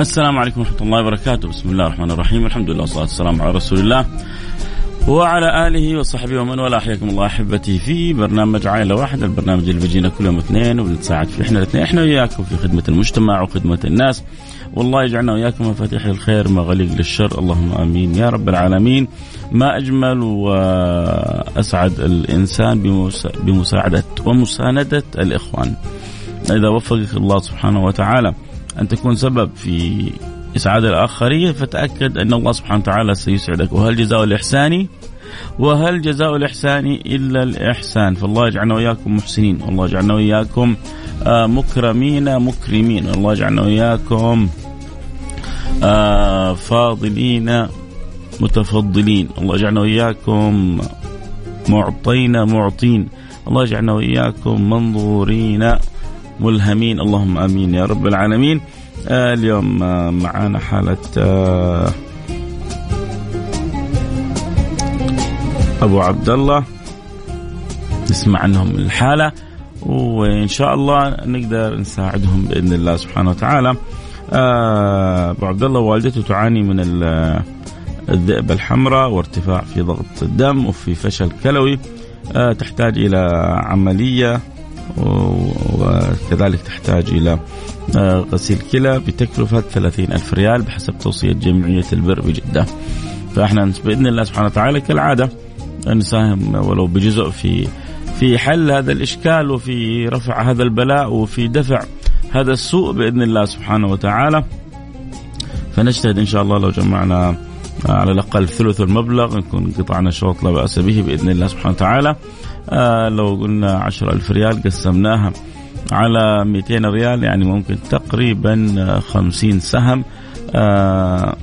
السلام عليكم ورحمة الله وبركاته. بسم الله الرحمن الرحيم. الحمد لله والصلاة والسلام على رسول الله وعلى آله وصحبه ومن والاه. حياكم الله أحبتي في برنامج عائلة واحدة البرنامج اللي بيجينا كل يوم اثنين وبنتساعد فيه إحنا الاثنين إحنا وياكم في خدمة المجتمع وخدمة الناس. والله يجعلنا وياكم مفاتيح للخير مغاليق للشر. اللهم آمين يا رب العالمين. ما أجمل وأسعد الإنسان بمساعدة ومساندة الإخوان. إذا وفقك الله سبحانه وتعالى. أن تكون سبب في إسعاد الآخرين فتأكد أن الله سبحانه وتعالى سيسعدك وهل جزاء الإحسان؟ وهل جزاء الإحسان إلا الإحسان؟ فالله يجعلنا وإياكم محسنين. والله يجعلنا وإياكم آه، مكرمين مكرمين. والله يجعلنا وإياكم آه، فاضلين متفضلين. الله يجعلنا وإياكم معطين معطين. الله يجعلنا وإياكم منظورين. ملهمين. اللهم آمين يا رب العالمين. آه اليوم آه معانا حالة آه أبو عبد الله نسمع عنهم الحالة وإن شاء الله نقدر نساعدهم بإذن الله سبحانه وتعالى. آه أبو عبد الله والدته تعاني من الذئبه الحمراء وارتفاع في ضغط الدم وفي فشل كلوي. آه تحتاج إلى عملية وكذلك تحتاج إلى آه، غسيل كلى بتكلفة 30 ألف ريال بحسب توصية جمعية البر بجدة. فإحنا بإذن الله سبحانه وتعالى كالعادة نساهم ولو بجزء في في حل هذا الإشكال وفي رفع هذا البلاء وفي دفع هذا السوء بإذن الله سبحانه وتعالى. فنجتهد إن شاء الله لو جمعنا على الأقل ثلث المبلغ نكون قطعنا شوط لا بأس به بإذن الله سبحانه وتعالى. آه لو قلنا عشرة ألف ريال قسمناها على 200 ريال يعني ممكن تقريبا 50 سهم. آه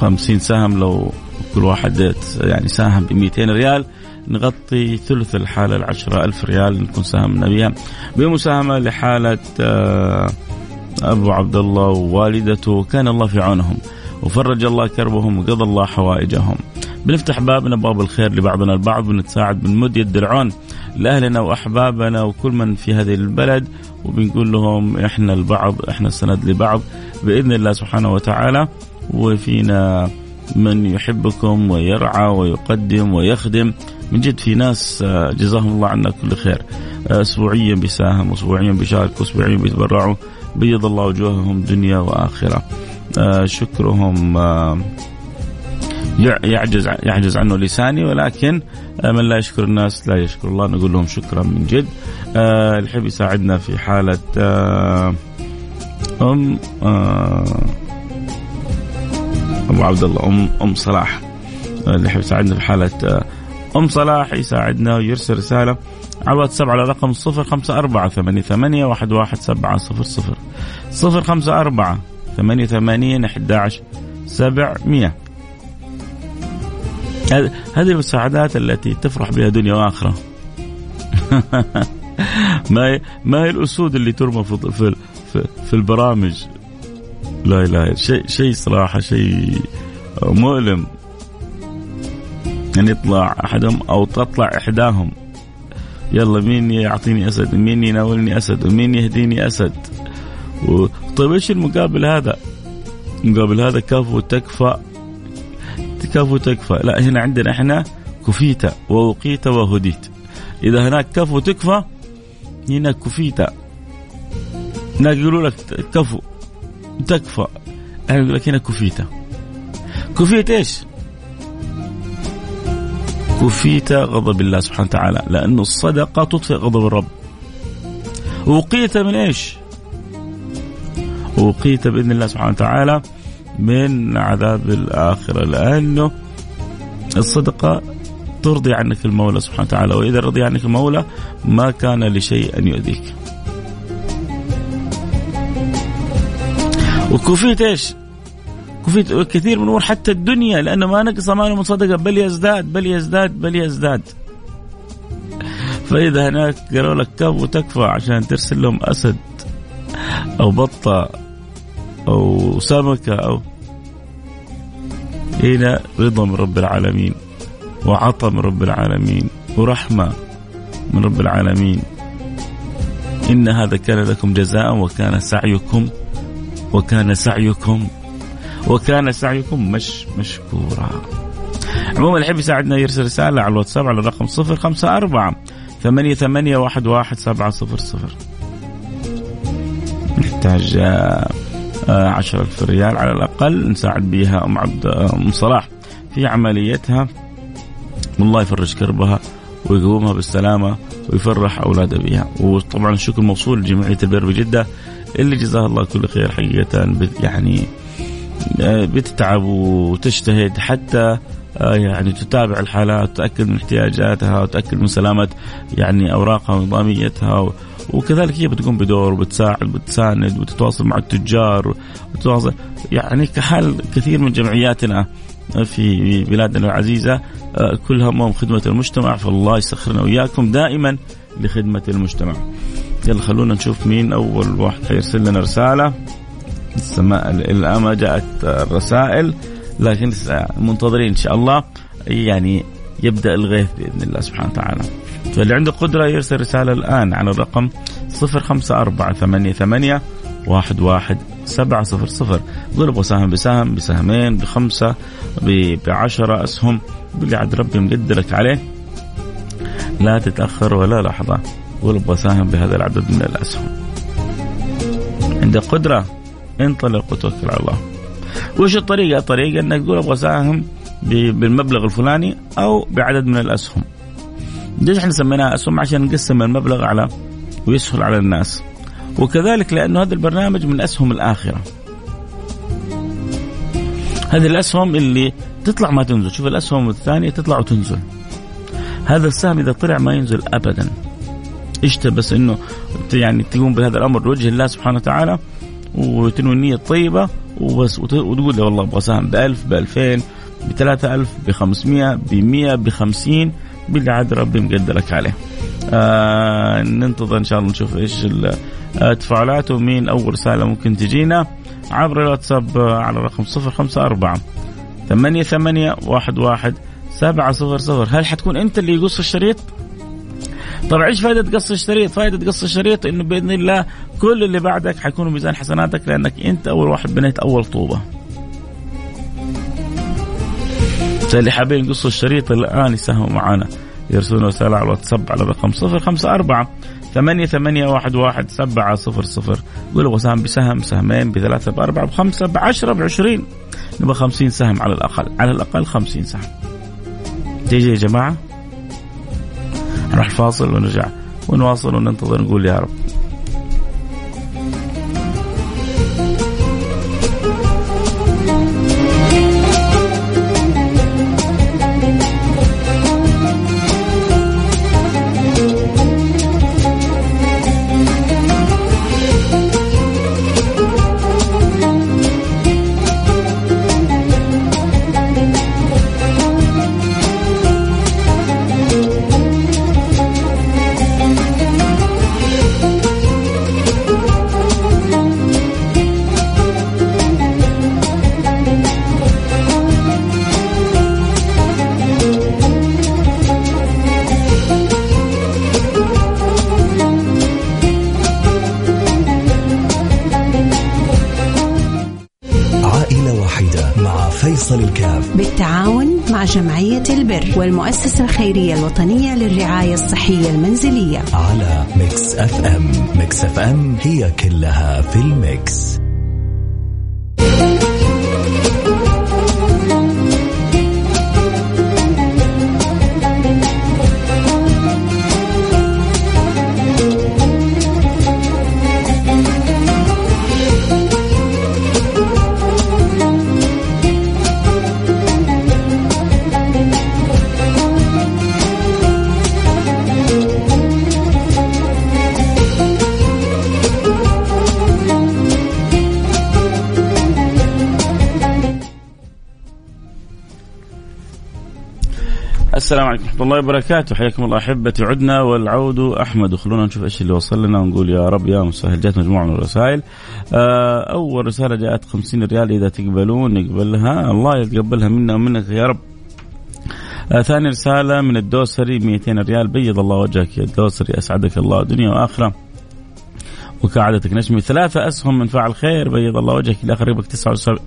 50 سهم لو كل واحد يعني ساهم ب 200 ريال. نغطي ثلث الحالة العشرة ألف ريال نكون ساهمنا بها بمساهمة لحالة آه أبو عبد الله ووالدته كان الله في عونهم. وفرج الله كربهم وقضى الله حوائجهم. بنفتح بابنا باب الخير لبعضنا البعض بنتساعد بنمد يد العون لأهلنا وأحبابنا وكل من في هذه البلد وبنقول لهم إحنا البعض إحنا السند لبعض بإذن الله سبحانه وتعالى. وفينا من يحبكم ويرعى ويقدم ويخدم. من جد في ناس آه، جزاهم الله عنا كل خير. آه، اسبوعيا بيساهم اسبوعيا بيشاركوا اسبوعيا بيتبرعوا بيض الله وجوههم دنيا وآخرة. شكرهم يعجز يعجز عنه لساني ولكن آه، من لا يشكر الناس لا يشكر الله نقول لهم شكرا من جد. آه، يحب يساعدنا في حالة آه، أم أبو عبد الله أم أم صلاح. اللي يحب يساعدنا في حالة أم صلاح يساعدنا ويرسل رسالة على الواتساب على رقم صفر خمسة أربعة ثمانية ثمانية واحد واحد سبعة صفر صفر. صفر خمسة أربعة ثمانية ثمانين أحد عشر سبعمية. هذه المساعدات التي تفرح بها دنيا وآخرة. ما ما هي الأسود اللي ترمى في في, في البرامج؟ لا إله شيء شيء صراحة شيء مؤلم. أن يطلع أحدهم أو تطلع إحداهم. يلا مين يعطيني أسد؟ مين يناولني أسد؟ ومين يهديني أسد. طيب إيش المقابل هذا؟ مقابل هذا كفو تكفى كفو تكفى لا هنا عندنا إحنا كفيت ووقيت وهديت إذا هناك كفو تكفى هنا كفيت هناك يقولوا لك كفو تكفى إحنا نقول لك هنا كفيت كفيت إيش؟ كفيت غضب الله سبحانه وتعالى لأنه الصدقة تطفئ غضب الرب وقيت من إيش؟ وقيت بإذن الله سبحانه وتعالى من عذاب الآخرة لأنه الصدقة ترضي عنك المولى سبحانه وتعالى وإذا رضي عنك المولى ما كان لشيء أن يؤذيك وكفيت إيش؟ كفيت كثير من أمور حتى الدنيا لأنه ما نقص ماله من صدقة بل يزداد بل يزداد بل يزداد. فإذا هناك قالوا لك كف وتكفى عشان ترسل لهم أسد أو بطة أو سمكة أو هنا رضا من رب العالمين وعطى من رب العالمين ورحمة من رب العالمين. إن هذا كان لكم جزاء وكان سعيكم وكان سعيكم وكان سعيكم مش مشكورا. عموما اللي يحب يساعدنا يرسل رسالة على الواتساب على الرقم صفر خمسة أربعة ثمانية ثمانية واحد واحد سبعة صفر صفر. نحتاج آه، عشرة ألف ريال على الأقل نساعد بها أم عبد أم صلاح. في عمليتها والله يفرج كربها ويقومها بالسلامة ويفرح أولادها بها وطبعا الشكر موصول لجمعية البر بجدة اللي جزاها الله كل خير حقيقة يعني آه، بتتعب وتجتهد حتى آه، يعني تتابع الحالات وتأكد من احتياجاتها وتأكد من سلامة يعني أوراقها ونظاميتها وكذلك هي بتقوم بدور وبتساعد وبتساند وتتواصل مع التجار وتتواصل. يعني كحال كثير من جمعياتنا في بلادنا العزيزة آه، كل همهم خدمة المجتمع فالله يسخرنا وإياكم دائما لخدمة المجتمع. يلا خلونا نشوف مين أول واحد حيرسل لنا رسالة. السماء ما جاءت الرسائل لكن منتظرين إن شاء الله. يعني يبدأ الغيث بإذن الله سبحانه وتعالى. فاللي عنده قدرة يرسل رسالة الآن على الرقم 05488 واحد واحد سبعة صفر صفر. ضربوا سهم بسهم بسهمين بخمسة بعشرة أسهم. باللي عاد ربي مقدرك عليه. لا تتأخر ولا لحظة. ولو ساهم بهذا العدد من الأسهم. عندك قدرة انطلق وتوكل على الله. وش الطريقة؟ الطريقة إنك تقول أبغى اساهم بالمبلغ الفلاني أو بعدد من الأسهم. ليش إحنا سميناها اسهم؟ عشان نقسم المبلغ على ويسهل على الناس. وكذلك لأنه هذا البرنامج من أسهم الآخرة. هذه الأسهم اللي تطلع ما تنزل، شوف الأسهم الثانية تطلع وتنزل. هذا السهم إذا طلع ما ينزل ابدا. اشتى بس إنه يعني تقوم بهذا الأمر لوجه الله سبحانه وتعالى وتنوي النية الطيبة وبس وتقول والله أبغى سهم ب 1000 ب 2000 ب 3000 ب 500 ب 100 ب 50 باللي عاد ربي مقدرك عليه. آه ننتظر إن شاء الله نشوف إيش التفاعلات ومين أول رسالة ممكن تجينا عبر الواتساب على رقم 054 ثمانية ثمانية واحد واحد سبعة صفر صفر هل حتكون أنت اللي يقص الشريط طبعا إيش فائده قص الشريط؟ فائده قص الشريط إنه بإذن الله كل اللي بعدك حيكونوا ميزان حسناتك لأنك أنت أول واحد بنيت أول طوبة. اللي حابين يقصوا الشريط الآن يساهموا معنا يرسلون رسالة على الواتساب على الرقم صفر خمسة أربعة ثمانية ثمانية واحد واحد سبعة صفر صفر. قولوا وسام بسهم بسهمين بثلاثة بأربعة بخمسة بعشرة بعشرين. نبغى خمسين سهم على الأقل على الأقل خمسين سهم. تيجي يا جماعة. نروح فاصل ونرجع ونواصل وننتظر نقول يا رب. والمؤسسة الخيرية الوطنية للرعاية الصحية المنزلية. على Mix FM Mix FM هي كلها في ال Mix. السلام عليكم. ورحمة الله وبركاته. حياكم الله أحبتي عدنا والعود أحمد. وخلونا نشوف إيش اللي وصل لنا ونقول يا رب يا مسهل. جات مجموعة من الرسائل. آه، أول رسالة جاءت 50 ريال إذا تقبلون نقبلها. الله يتقبلها منا ومنك يا رب. آه ثاني رسالة من الدوسري 200 ريال. بيض الله وجهك يا الدوسري. أسعدك الله. دنيا وآخرة. وكعادتك. نجمي ثلاثة أسهم من فاعل خير. بيض الله وجهك إلى آخر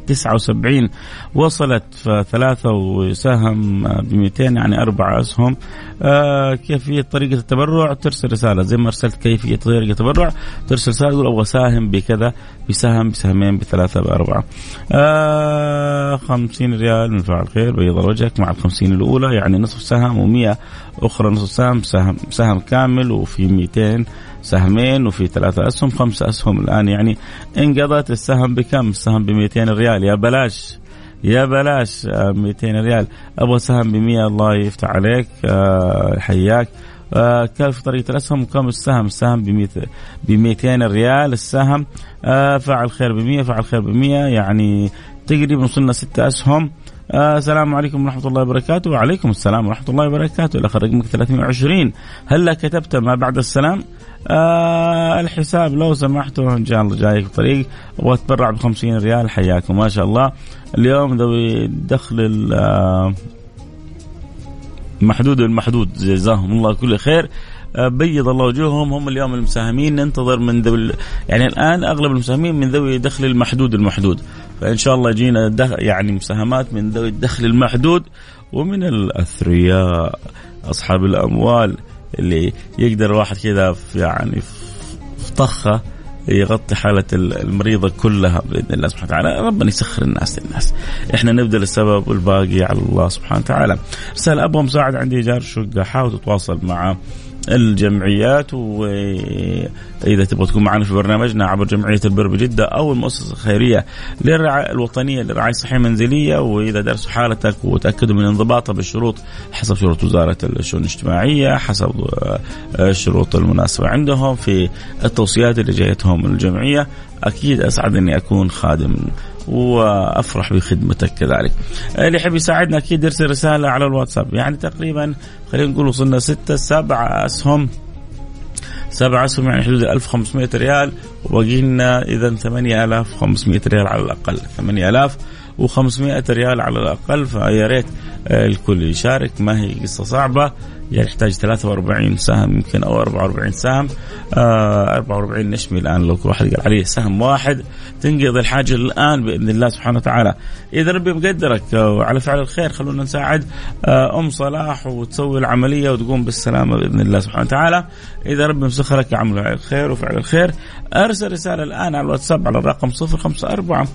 79 وصلت ثلاثة وسهم ب 200 يعني أربع أسهم. آه كيفية طريقة التبرع؟ ترسل رسالة. زي ما أرسلت كيفية طريقة التبرع. ترسل رسالة تقول أبغى ساهم بكذا بسهم بسهمين بثلاثة بأربعة. آه 50 ريال من فاعل خير بيض وجهك مع الخمسين الأولى يعني نصف سهم و100 أخرى نصف سهم سهم سهم كامل وفي 200 سهمين وفي ثلاثة أسهم خمسة أسهم الآن يعني انقضت السهم بكم؟ السهم ب 200 ريال. يا بلاش يا بلاش 200 آه، ريال. أبغى سهم ب 100 الله يفتح عليك آه، حياك آه كيف طريقة الأسهم؟ وكم السهم؟ السهم ب 200 ريال السهم. آه فعل خير ب 100 فعل خير ب 100 يعني تقريبا وصلنا ستة أسهم آه السلام عليكم ورحمة الله وبركاته. وعليكم السلام ورحمة الله وبركاته. الأخ رقمك 320 هلا كتبت ما بعد السلام؟ آه الحساب لو سمحتوا إن شاء الله جايك طريق أبغى أتبرع ب 50 ريال. حياكم ما شاء الله. اليوم ذوي دخل آه، محدود المحدود. جزاهم الله كل خير. آه، بيض الله وجوههم. هم اليوم المساهمين. ننتظر من ذوي يعني الآن أغلب المساهمين من ذوي دخل المحدود المحدود. فإن شاء الله يجينا يعني مساهمات من ذوي الدخل المحدود ومن الأثرياء أصحاب الأموال اللي يقدر الواحد كذا يعني في طخة يغطي حالة المريضة كلها بإذن الله سبحانه وتعالى. ربنا يسخر الناس للناس. إحنا نبذل السبب والباقي على الله سبحانه وتعالى. رسالة أبغى مساعدة عندي جار شقة. حاول تتواصل مع الجمعيات وإذا تبغى تكون معنا في برنامجنا عبر جمعية البر بجدة أو المؤسسة الخيرية للرعاية الوطنية للرعاية الصحية المنزلية وإذا درسوا حالتك وتأكدوا من انضباطها بالشروط حسب شروط وزارة الشؤون الاجتماعية حسب الشروط المناسبة عندهم في التوصيات اللي جايتهم من الجمعية أكيد أسعد إني أكون خادم وأفرح بخدمتك كذلك. اللي يحب يساعدنا أكيد يرسل رسالة على الواتساب. يعني تقريبا خلينا نقول وصلنا ستة سبعة أسهم. سبعة أسهم يعني حدود 1500 ريال. وباقي لنا اذا 8500 ريال على الأقل. 8500 ريال على الأقل. فيا ريت الكل يشارك. ما هي قصة صعبة. يعني يحتاج 43 سهم يمكن أو 44 سهم. آه 44 نشمي الآن لو كل واحد قال عليه سهم واحد. تنقضي الحاجة الآن بإذن الله سبحانه وتعالى. إذا ربي مقدرك وعلى فعل الخير خلونا نساعد آه أم صلاح وتسوي العملية وتقوم بالسلامة بإذن الله سبحانه وتعالى. إذا ربي مسخرك عمل الخير وفعل الخير أرسل رسالة الآن على الواتساب على الرقم 054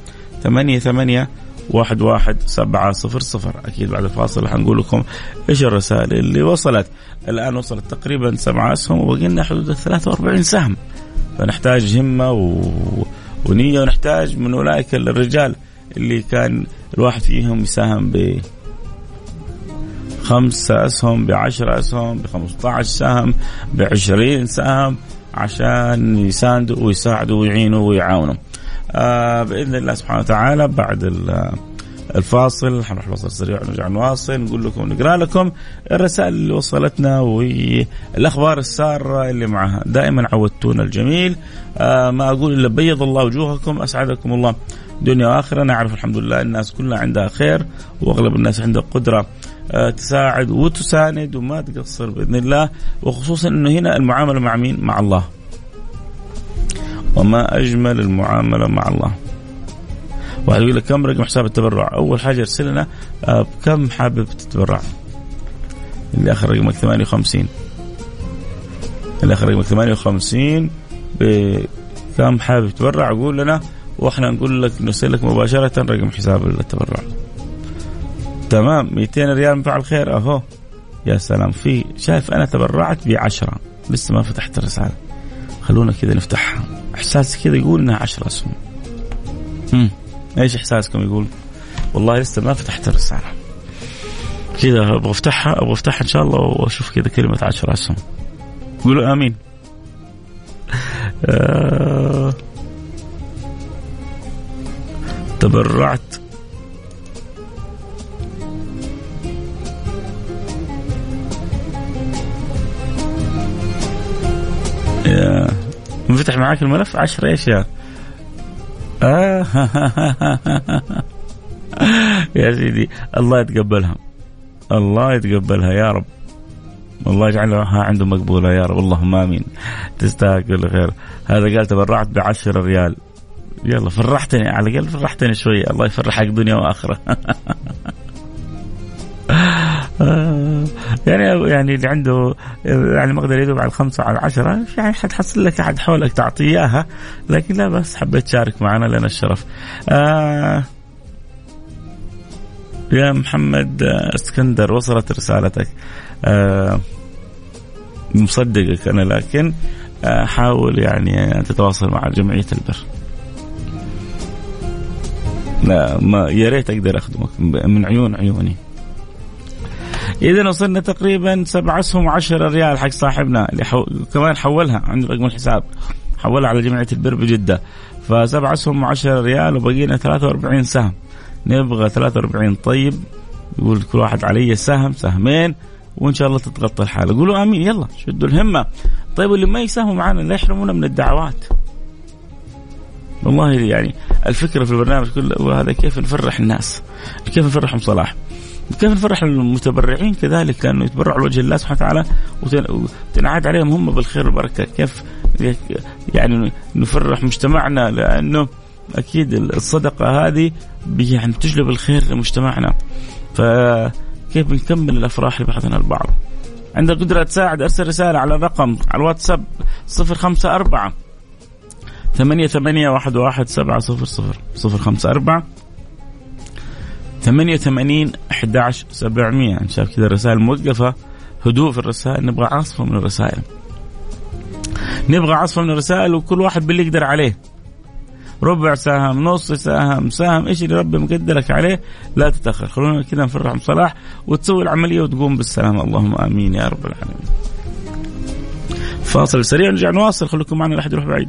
ثمانية ثمانية واحد واحد سبعة صفر صفر. أكيد بعد الفاصل حنقول لكم إيش الرسائل اللي وصلت. الآن وصلت تقريبا سبعة أسهم وبقينا حدود 43 سهم. فنحتاج همة و... ونية ونحتاج من أولئك الرجال اللي كان الواحد فيهم يساهم ب خمسة أسهم بعشرة أسهم بخمسة عشر سهم بعشرين سهم عشان يساندوا ويساعدوا ويعينوا ويعاونوا. بإذن الله سبحانه وتعالى بعد الفاصل حنروح فاصل سريع ونرجع نواصل نقول لكم نقرأ لكم الرسائل اللي وصلتنا والأخبار السارة اللي معها دائما عودتونا الجميل آه ما أقول إلا بيض الله وجوهكم أسعدكم الله دنيا وآخرة نعرف الحمد لله الناس كلها عندها خير وأغلب الناس عندها قدرة آه تساعد وتساند وما تقصر بإذن الله وخصوصا إنه هنا المعاملة مع مين؟ مع الله. وما أجمل المعاملة مع الله. واحد يقول لك كم رقم حساب التبرع؟ أول حاجة أرسل لنا آه، بكم حابب تتبرع؟ اللي آخر رقمك 58 اللي آخر رقمك 58 بكم حابب تتبرع قول لنا وإحنا نقول لك نرسل لك مباشرة رقم حساب التبرع. تمام 200 ريال من فعل خير أهو يا سلام في شايف أنا تبرعت ب 10 لسه ما فتحت الرسالة خلونا كذا نفتحها احساسي كذا يقول إنها 10 اسهم امم إيش إحساسكم يقول؟ والله لسه ما فتحت الرسالة. كذا أبغى أفتحها أبغى أفتحها إن شاء الله وأشوف كذا كلمة 10 اسهم قولوا آمين. آه. تبرعت. انفتح معاك الملف؟ 10 إيش يا؟ آه. يا سيدي الله يتقبلها. الله يتقبلها يا رب. الله يجعلها عنده مقبولة يا رب. اللهم آمين. تستاهل كل خير. هذا قال تبرعت بعشرة ريال. يلا فرحتني. على الأقل فرحتني شوية. الله يفرحك دنيا وآخرة. يعني يعني اللي عنده يعني ما قدر يدوب على الخمسة على العشرة يعني حتحصل لك أحد حولك تعطيه إياها. لكن لا بس حبيت تشارك معنا لنا الشرف. آه يا محمد اسكندر وصلت رسالتك. آه مصدقك أنا لكن آه حاول يعني أن تتواصل مع جمعية البر. لا ما يا ريت أقدر أخدمك من عيون عيوني. اذا وصلنا تقريبا سبع اسهم 10 ريال حق صاحبنا اللي حو... كمان حولها عنده رقم الحساب. حولها على جمعية البر بجدة. فسبع اسهم 10 ريال وبقينا 43 سهم. نبغى 43 طيب يقول كل واحد علي سهم سهمين وإن شاء الله تتغطى الحالة. قولوا آمين. يلا شدوا الهمة. طيب واللي ما يساهموا معنا لا يحرمونا من الدعوات. والله يعني الفكرة في البرنامج كله هذا كيف نفرح الناس كيف نفرحهم صلاح. كيف نفرح المتبرعين؟ كذلك لأنه يتبرعوا لوجه الله سبحانه وتعالى وتنعاد عليهم هم بالخير والبركة. كيف يعني نفرح مجتمعنا؟ لأنه أكيد الصدقة هذه يعني تجلب الخير لمجتمعنا. فكيف نكمل الأفراح لبعضنا البعض؟ عندك قدرة تساعد أرسل رسالة على الرقم على الواتساب 054 ثمانية ثمانية واحد واحد سبعة صفر صفر صفر خمسة أربعة ثمانية ثمانين أحد عشر سبعمية. نشاف كذا الرسائل موقفة هدوء في الرسائل نبغى عاصفة من الرسائل. نبغى عاصفة من الرسائل وكل واحد باللي يقدر عليه. ربع سهم نص سهم سهم إيش اللي ربي مقدرك عليه؟ لا تتأخر. خلونا كذا نفرح صلاح وتسوي العملية وتقوم بالسلامه اللهم آمين يا رب العالمين. فاصل سريع نرجع نواصل. خليكم معنا لا يروح بعيد.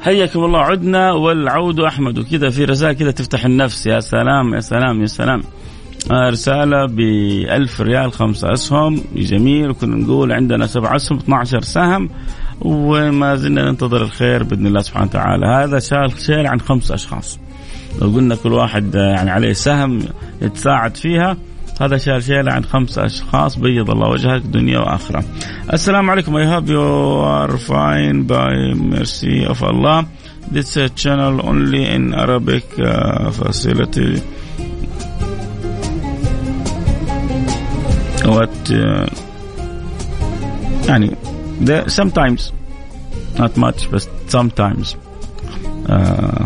حياكم الله. عدنا والعود أحمد. وكذا في رسائل كذا تفتح النفس. يا سلام يا سلام يا سلام. آه، رسالة ب 1000 ريال خمسة أسهم. جميل. وكنا نقول عندنا سبع أسهم 12 سهم. وما زلنا ننتظر الخير بإذن الله سبحانه وتعالى. هذا شال شيل عن خمس أشخاص. لو قلنا كل واحد يعني عليه سهم يتساعد فيها هذا شال شيلة عن خمس أشخاص بيض الله وجهك دنيا وآخرة السلام عليكم I hope you are fine by mercy of Allah This channel only in Arabic uh, facility what uh, يعني there, sometimes not much but sometimes uh,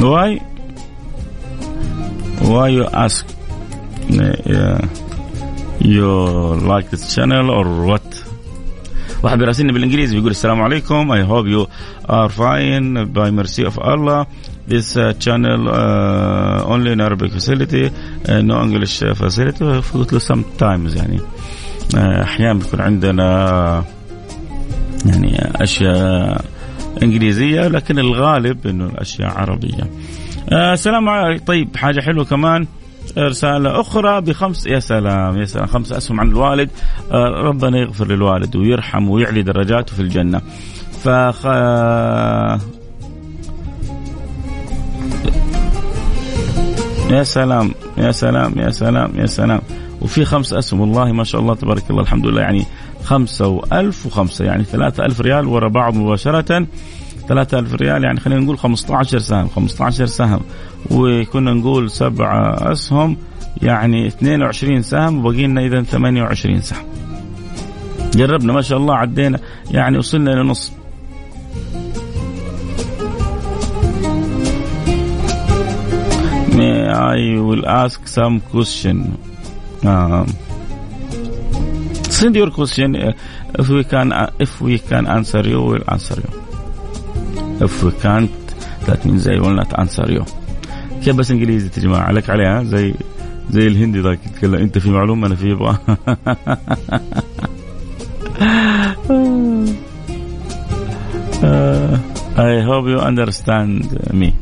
why why you ask uh, you like this channel or what واحد بيراسلني بالانجليزي بيقول السلام عليكم I hope you are fine by mercy of Allah this uh, channel uh, only in Arabic facility uh, no English facility فقلت له sometimes يعني uh, أحيانا بيكون عندنا يعني اشياء انجليزيه لكن الغالب انه الاشياء عربيه آه السلام عليكم. طيب حاجة حلوة كمان. رسالة أخرى بخمس يا سلام يا سلام. خمس أسهم عن الوالد. آه ربنا يغفر للوالد ويرحم ويعلي درجاته في الجنة. فخ... يا سلام يا سلام يا سلام يا سلام. وفي خمس أسهم. والله ما شاء الله تبارك الله الحمد لله. يعني خمسة وألف وخمسة يعني ثلاثة ألف ريال ورا بعض مباشرة. 3000 ريال يعني خلينا نقول 15 سهم 15 سهم وكنا نقول سبعة أسهم يعني 22 سهم وبقي لنا إذا 28 سهم جربنا ما شاء الله عدينا يعني وصلنا إلى May I will ask some question. Um, send your question. If we can, if we can answer you, we'll answer you. Means I will not answer you. كيف بس انجليزي يا جماعة عليك عليها زي زي الهندي ذاك يتكلم انت في معلومه أنا في يبغى uh, I hope you understand me.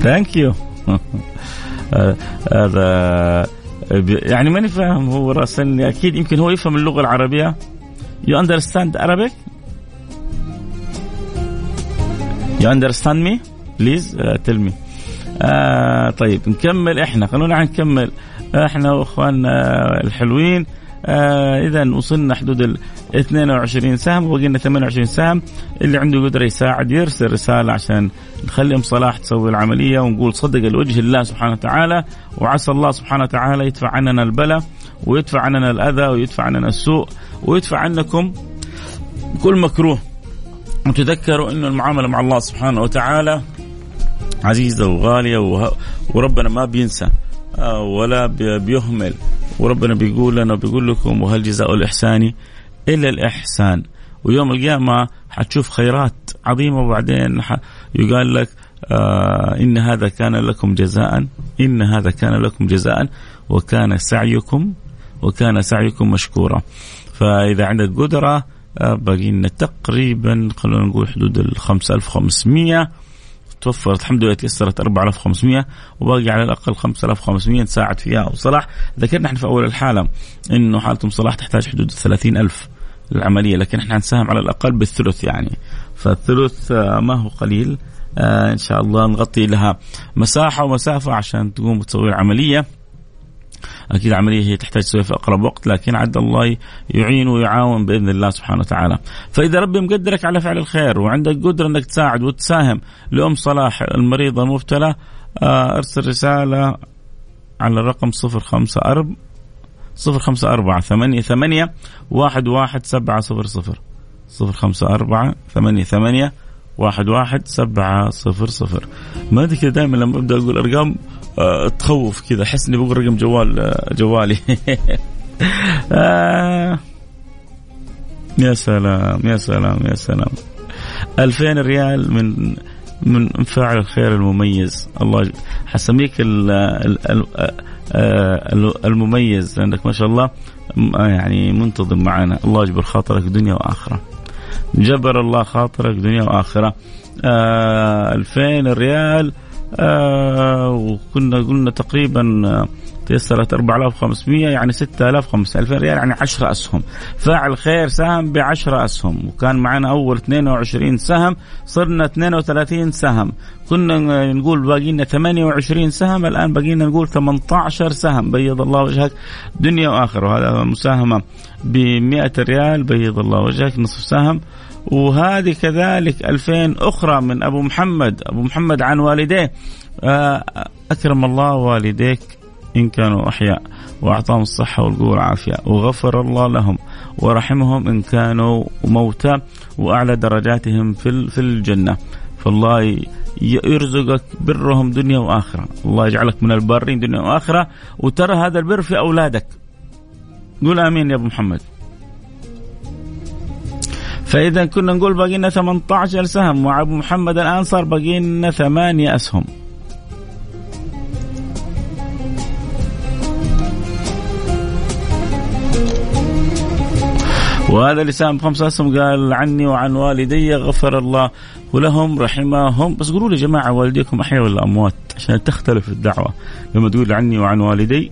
ثانك يو هذا يعني ماني فاهم هو راسلني أكيد يمكن هو يفهم اللغة العربية. you understand Arabic? you understand me please tell me طيب نكمل إحنا. خلونا نكمل. إحنا وإخواننا الحلوين. آه اذا وصلنا حدود ال 22 سهم وبقي لنا 28 سهم. اللي عنده قدرة يساعد يرسل رسالة عشان نخلي ام صلاح تسوي العملية ونقول صدق الوجه الله سبحانه وتعالى. وعسى الله سبحانه وتعالى يدفع عننا البلاء ويدفع عننا الأذى ويدفع عننا السوء ويدفع عنكم كل مكروه. وتذكروا إنه المعاملة مع الله سبحانه وتعالى عزيزة وغالية وربنا ما بينسى آه، ولا بيهمل. وربنا بيقول لنا بيقول لكم وهل جزاء الإحسان إلا الإحسان. ويوم القيامة حتشوف خيرات عظيمة وبعدين يقال لك آه إن هذا كان لكم جزاء إن هذا كان لكم جزاء وكان سعيكم وكان سعيكم مشكورا. فإذا عندك قدرة باقي لنا تقريبا خلونا نقول حدود ال 5500 توفرت الحمد لله تيسرت 4500 وباقي على الأقل 5500 نساعد فيها أو صلاح. ذكرنا إحنا في أول الحالة إنه حاله ام صلاح تحتاج حدود 30000 العملية لكن إحنا نساهم على الأقل بالثلث يعني. فالثلث آه، ما هو قليل. آه إن شاء الله نغطي لها مساحة ومسافة عشان تقوم وتسوي العملية. أكيد عملية هي تحتاج تسويها في أقرب وقت لكن عد الله يعين ويعاون بإذن الله سبحانه وتعالى. فإذا ربي مقدرك على فعل الخير وعندك قدرة إنك تساعد وتساهم لأم صلاح المريضة المبتلى آه، أرسل رسالة على الرقم 054 صفر خمسة أربعة ثمانية ثمانية واحد واحد سبعة صفر صفر صفر خمسة أربعة ثمانية ثمانية واحد واحد سبعة صفر صفر ما أدري كذا دائما لما أبدأ أقول أرقام تخوف كذا أحس إني بقول رقم جوال أه جوالي. آه يا سلام يا سلام يا سلام. 2000 ريال من من فاعل الخير المميز. الله حسميك المميز لانك ما شاء الله. يعني منتظم معنا. الله يجبر خاطرك دنيا وآخرة. جبر الله خاطرك دنيا وآخرة. آه 2000 ريال آه وكنا قلنا تقريبا تيسرت 4500 يعني 6000 5000 ريال يعني 10 أسهم. فاعل خير سهم ب 10 أسهم. وكان معنا أول 22 سهم صرنا 32 سهم. كنا نقول باقي لنا 28 سهم الآن باقي لنا نقول 18 سهم. بيض الله وجهك دنيا وآخرة. وهذا مساهمة ب 100 ريال. بيض الله وجهك نصف سهم. وهذه كذلك 2000 أخرى من أبو محمد. أبو محمد عن والديه. آه، أكرم الله والديك إن كانوا أحياء وأعطاهم الصحة والقوة والعافية وغفر الله لهم ورحمهم إن كانوا موتى وأعلى درجاتهم في في الجنة. فالله يرزقك برهم دنيا وآخرة. الله يجعلك من البارين دنيا وآخرة وترى هذا البر في أولادك. قول آمين يا أبو محمد. فإذا كنا نقول باقي لنا 18 سهم وأبو محمد الآن صار باقي لنا ثمانية أسهم. وهذا اللي ساهم بخمسة أسهم قال عني وعن والدي غفر الله ولهم رحمهم. بس قولوا لي جماعة والديكم أحياء ولا أموات؟ عشان تختلف الدعوة. لما تقول عني وعن والدي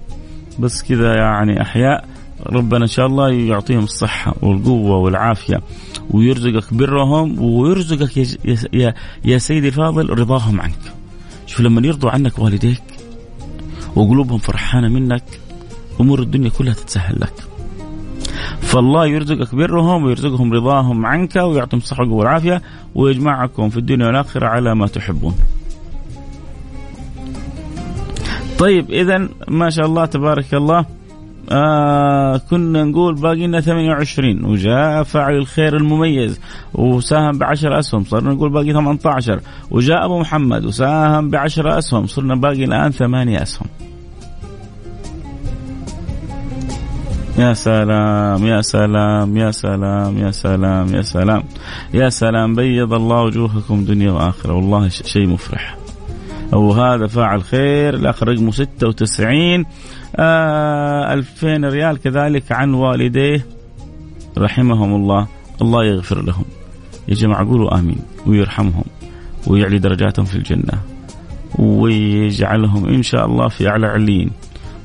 بس كذا يعني أحياء. ربنا إن شاء الله يعطيهم الصحة والقوة والعافية ويرزقك برهم ويرزقك يا, يا, سيدي الفاضل رضاهم عنك. شوف لما يرضوا عنك والديك وقلوبهم فرحانة منك أمور الدنيا كلها تتسهل لك. فالله يرزقك برهم ويرزقهم رضاهم عنك ويعطيهم الصحة والعافية ويجمعكم في الدنيا والآخرة على ما تحبون. طيب إذا ما شاء الله تبارك الله آه كنا نقول باقي لنا 28 وجاء فاعل الخير المميز. وساهم ب 10 أسهم. صرنا نقول باقي 18 وجاء أبو محمد. وساهم ب 10 أسهم. صرنا باقي الآن ثمانية أسهم. يا سلام يا سلام يا سلام يا سلام يا سلام. يا سلام بيض الله وجوهكم دنيا وآخرة. والله شيء مفرح. وهذا فاعل خير الآخر رقمه 96 آه 2000 ريال كذلك عن والديه رحمهم الله. الله يغفر لهم. يا جماعة قولوا آمين ويرحمهم ويعلي درجاتهم في الجنة ويجعلهم إن شاء الله في أعلى عليين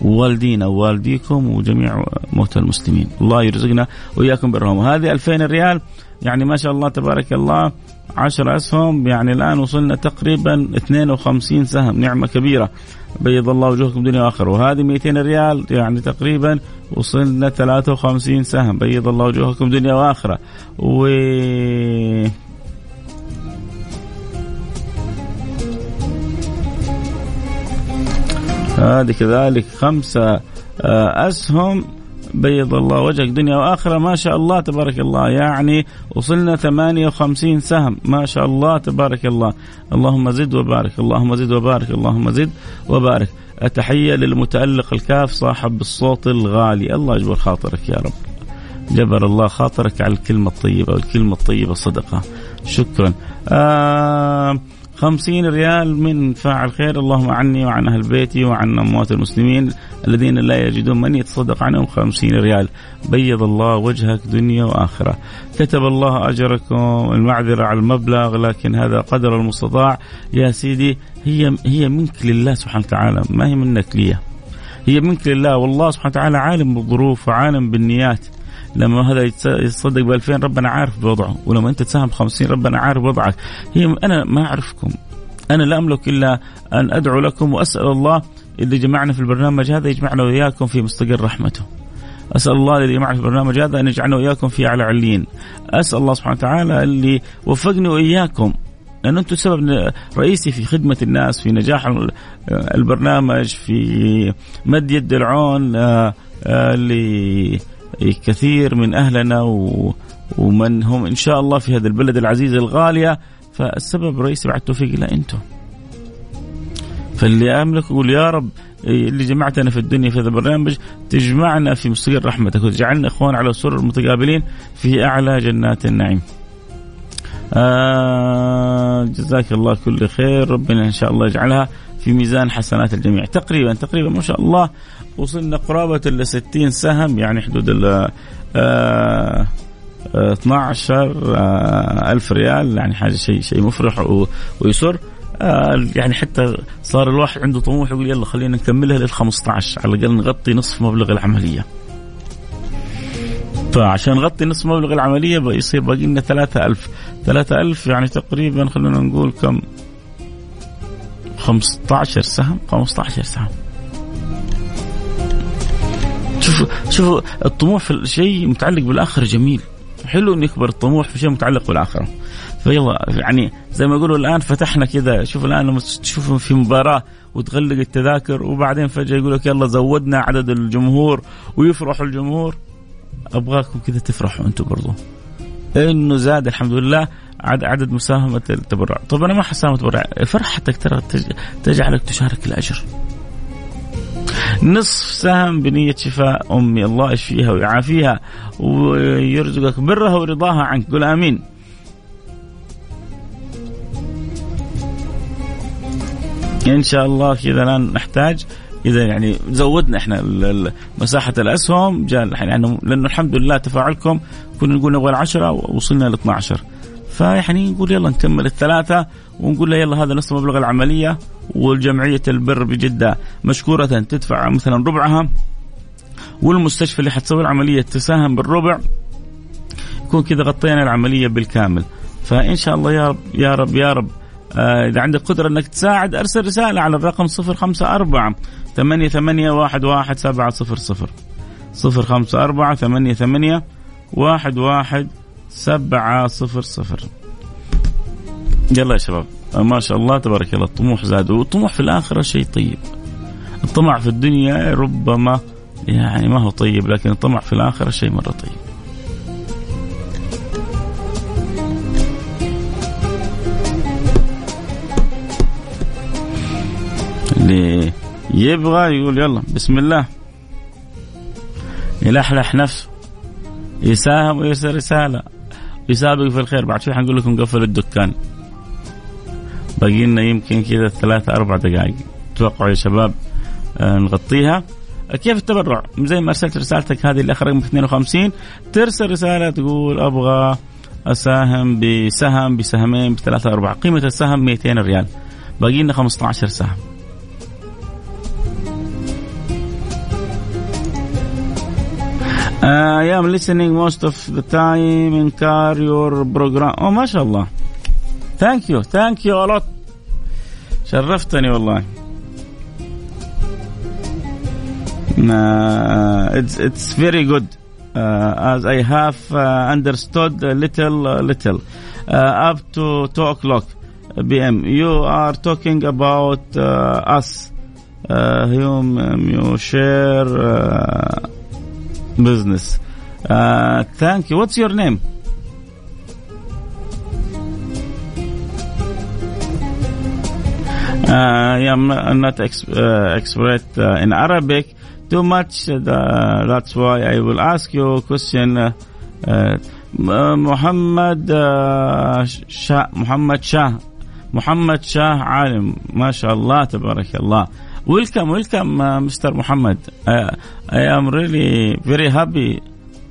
والدينا ووالديكم وجميع موتى المسلمين. الله يرزقنا وإياكم برهم وهذه 2000 ريال يعني ما شاء الله تبارك الله 10 أسهم يعني الآن وصلنا تقريبا 52 سهم نعمة كبيرة بيض الله وجوهكم دنيا وآخرة. وهذه 200 ريال يعني تقريبا وصلنا 53 سهم بيض الله وجوهكم دنيا وآخرة. و هذه كذلك خمسة آه، أسهم. بيض الله وجهك دنيا وآخرة. ما شاء الله تبارك الله. يعني وصلنا 58 سهم. ما شاء الله تبارك الله. اللهم زد وبارك. اللهم زد وبارك. اللهم زد وبارك. التحيه للمتألق الكاف صاحب الصوت الغالي. الله يجبر خاطرك يا رب. جبر الله خاطرك على الكلمة الطيبة والكلمة الطيبة. صدقة. شكرا. آه خمسين ريال من فاعل خير. اللهم عني وعن أهل بيتي وعن أموات المسلمين الذين لا يجدون من يتصدق عنهم خمسين ريال. بيض الله وجهك دنيا وآخرة. كتب الله أجركم المعذرة على المبلغ لكن هذا قدر المستطاع. يا سيدي هي هي منك لله سبحانه وتعالى ما هي منك لي. هي منك لله والله سبحانه وتعالى عالم بالظروف وعالم بالنيات. لما هذا يتصدق ب 2000 ربنا عارف بوضعه ولما أنت تساهم ب 50 ربنا عارف وضعك هي أنا ما أعرفكم أنا لا أملك إلا أن أدعو لكم وأسأل الله اللي جمعنا في البرنامج هذا يجمعنا وإياكم في مستقر رحمته. أسأل الله الذي جمعنا في البرنامج هذا أن يجعلنا وإياكم في أعلى عليين. أسأل الله سبحانه وتعالى اللي وفقني وإياكم لأن أنتم سبب رئيسي في خدمة الناس في نجاح البرنامج في مد يد العون آه، لكثير من أهلنا ومن هم إن شاء الله في هذا البلد العزيز الغالية. فالسبب الرئيسي بعد التوفيق لا أنتم. فاللي أملك يقول يا رب اللي جمعتنا في الدنيا في هذا البرنامج تجمعنا في مستقر رحمتك. وتجعلنا إخوان على سرر متقابلين في أعلى جنات النعيم. آه جزاك الله كل خير. ربنا إن شاء الله يجعلها في ميزان حسنات الجميع. تقريبا تقريبا ما شاء الله وصلنا قرابة ل 60 سهم يعني حدود ال آه 12 آه ألف ريال يعني حاجة شيء شيء مفرح ويسر. آه يعني حتى صار الواحد عنده طموح يقول يلا خلينا نكملها لل 15 على الأقل نغطي نصف مبلغ العملية. فعشان نغطي نصف مبلغ العملية يصير باقي لنا 3000 3000 يعني تقريبا خلينا نقول كم؟ 15 سهم 15 سهم. شوفوا شوفوا الطموح في الشيء متعلق بالآخرة جميل. حلو ان يكبر الطموح في شيء متعلق بالآخرة. فيلا يعني زي ما يقولوا الآن فتحنا كذا شوف الآن لما تشوفوا في مباراة وتغلق التذاكر وبعدين فجأة يقول لك يلا زودنا عدد الجمهور ويفرحوا الجمهور. أبغاكم كذا تفرحوا أنتم برضو. إنه زاد الحمد لله عدد مساهمة التبرع. طب أنا ما حساهم تبرع فرحتك ترى تجعلك تشارك الأجر. نصف سهم بنية شفاء أمي. الله يشفيها ويعافيها ويرزقك برها ورضاها عنك. قل آمين. إن شاء الله كذا الآن نحتاج إذا يعني زودنا إحنا مساحة الأسهم جاء يعني لأنه الحمد لله تفاعلكم. كنا نقول نبغى العشرة وصلنا ل 12 فيعني نقول يلا نكمل الثلاثة ونقول له يلا هذا نصف مبلغ العملية والجمعية البر بجدة مشكورة تدفع مثلا ربعها والمستشفى اللي حتسوي العملية تساهم بالربع. يكون كذا غطينا العملية بالكامل. فإن شاء الله يا رب يا رب يا رب آه إذا عندك قدرة أنك تساعد أرسل رسالة على الرقم 054 88 واحد واحد سبعة صفر صفر صفر خمسة أربعة ثمانية ثمانية واحد واحد سبعة صفر صفر. يلا يا شباب. ما شاء الله تبارك الله الطموح زاد. والطموح في الآخرة شيء طيب. الطمع في الدنيا ربما يعني ما هو طيب لكن الطمع في الآخرة شيء مرة طيب. اللي يبغى يقول يلا بسم الله. يلحلح نفسه. يساهم ويرسل رسالة. يسابق في الخير. بعد شوي حنقول لكم قفل الدكان. باقي لنا يمكن كذا ثلاثة أربع دقائق. توقعوا يا شباب آه، نغطيها. كيف التبرع؟ زي ما أرسلت رسالتك هذه اللي اخر رقم 52 ترسل رسالة تقول أبغى أساهم بسهم بسهمين بثلاثة أربعة. قيمة السهم 200 ريال. باقي لنا 15 سهم. Uh, I am listening most of the time in car your program. Oh ما شاء الله. Thank you, thank you a lot. شرفتني والله. Uh, it's it's very good. Uh, as I have uh, understood a little uh, little uh, up to two o'clock p.m. You are talking about uh, us, uh, whom um, you share. Uh. Uh, thank you. What's your name? Uh, I am not ex- uh, expert uh, in Arabic too much. Uh, that's why I will ask you a question. Uh, uh, محمد شاه محمد شاه محمد شاه عالم ما شاء الله تبارك الله Welcome, welcome, uh, Mr. Muhammad. Uh, I am really very happy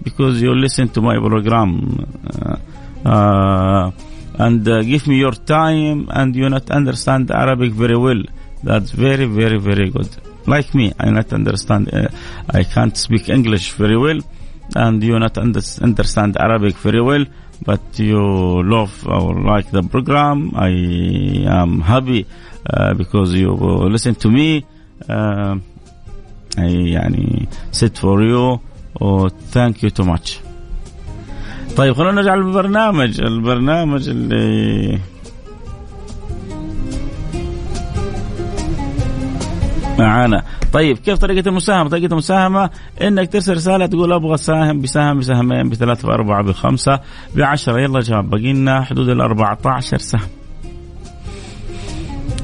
because you listen to my program uh, uh and give me your time and you not understand Arabic very well. That's very, very, very good. Like me, I not understand. I can't speak English very well, and you not understand Arabic very well. But you love or like the program. I am happy uh, because you listen to me. Uh, I يعني sit for you or thank you too much. طيب خلونا نرجع للبرنامج البرنامج اللي معانا طيب كيف طريقة المساهمة طريقة المساهمة إنك ترسل رسالة تقول أبغى ساهم بسهم بسهمين بثلاثة بأربعة بخمسة بعشرة يلا جاب باقي لنا حدود ال 14 سهم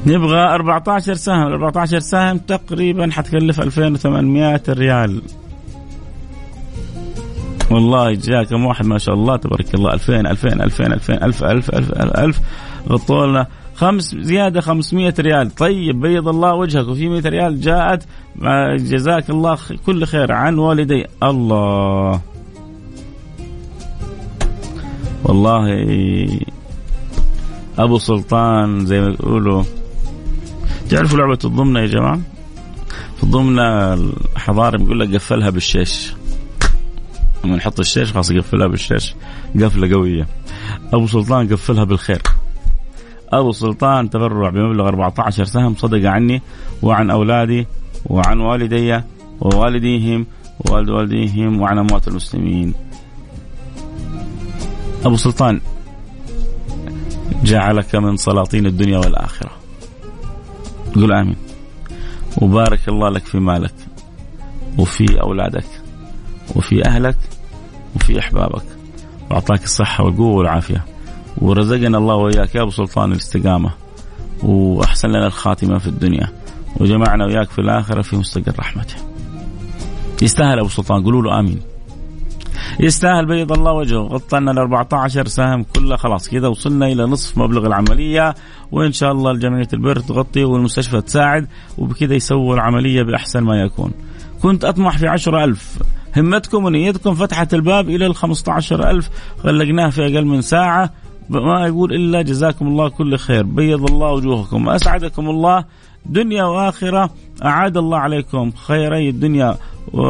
نبغى 14 سهم 14 سهم تقريبا حتكلف 2800 ريال. والله جاكم واحد ما شاء الله تبارك الله. 2000 2000 2000 2000 1000 1000 1000 1000 غطوا لنا خمس زيادة 500 ريال. طيب بيض الله وجهك. وفي 100 ريال جاءت. جزاك الله كل خير. عن والدي. الله. والله أبو سلطان زي ما يقولوا تعرفوا لعبة الضمنة يا جماعة؟ في الضمنة الحضاري بيقول لك قفلها بالشيش. لما نحط الشيش خلاص يقفلها بالشيش. قفلة قوية. أبو سلطان قفلها بالخير. أبو سلطان تبرع بمبلغ 14 سهم صدق عني وعن أولادي وعن والدي ووالديهم ووالد والديهم وعن أموات المسلمين. أبو سلطان جعلك من سلاطين الدنيا والآخرة. قل آمين. وبارك الله لك في مالك وفي أولادك وفي أهلك وفي أحبابك. وأعطاك الصحة والقوة والعافية. ورزقنا الله وإياك يا أبو سلطان الاستقامة. وأحسن لنا الخاتمة في الدنيا. وجمعنا وياك في الآخرة في مستقر رحمته. يستاهل أبو سلطان قولوا له آمين. يستاهل بيض الله وجهه. غطى لنا ال 14 سهم كلها خلاص كذا وصلنا إلى نصف مبلغ العملية. وإن شاء الله الجمعية البر تغطي والمستشفى تساعد وبكذا يسووا العملية بأحسن ما يكون. كنت أطمح في 10000 همتكم ونيتكم فتحت الباب إلى ال 15000 غلقناه في أقل من ساعة. ما يقول إلا جزاكم الله كل خير. بيض الله وجوهكم. اسعدكم الله. دنيا وآخرة. أعاد الله عليكم خيري الدنيا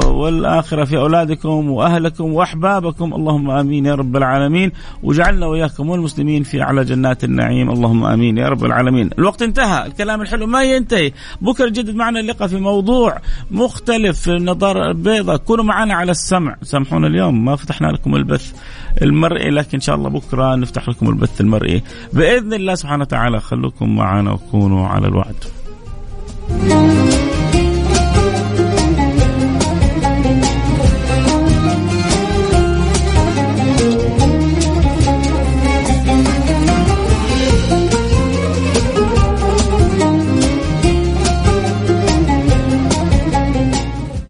والآخرة في أولادكم وأهلكم وأحبابكم. اللهم آمين يا رب العالمين. وجعلنا وإياكم والمسلمين في أعلى جنات النعيم. اللهم آمين يا رب العالمين. الوقت انتهى. الكلام الحلو ما ينتهي. بكرة جدد معنا اللقاء في موضوع مختلف. في النظارة البيضاء كونوا معنا على السمع. سامحونا اليوم ما فتحنا لكم البث المرئي لكن إن شاء الله بكرة نفتح لكم البث المرئي. بإذن الله سبحانه وتعالى خلوكم معنا وكونوا على الوعد. Música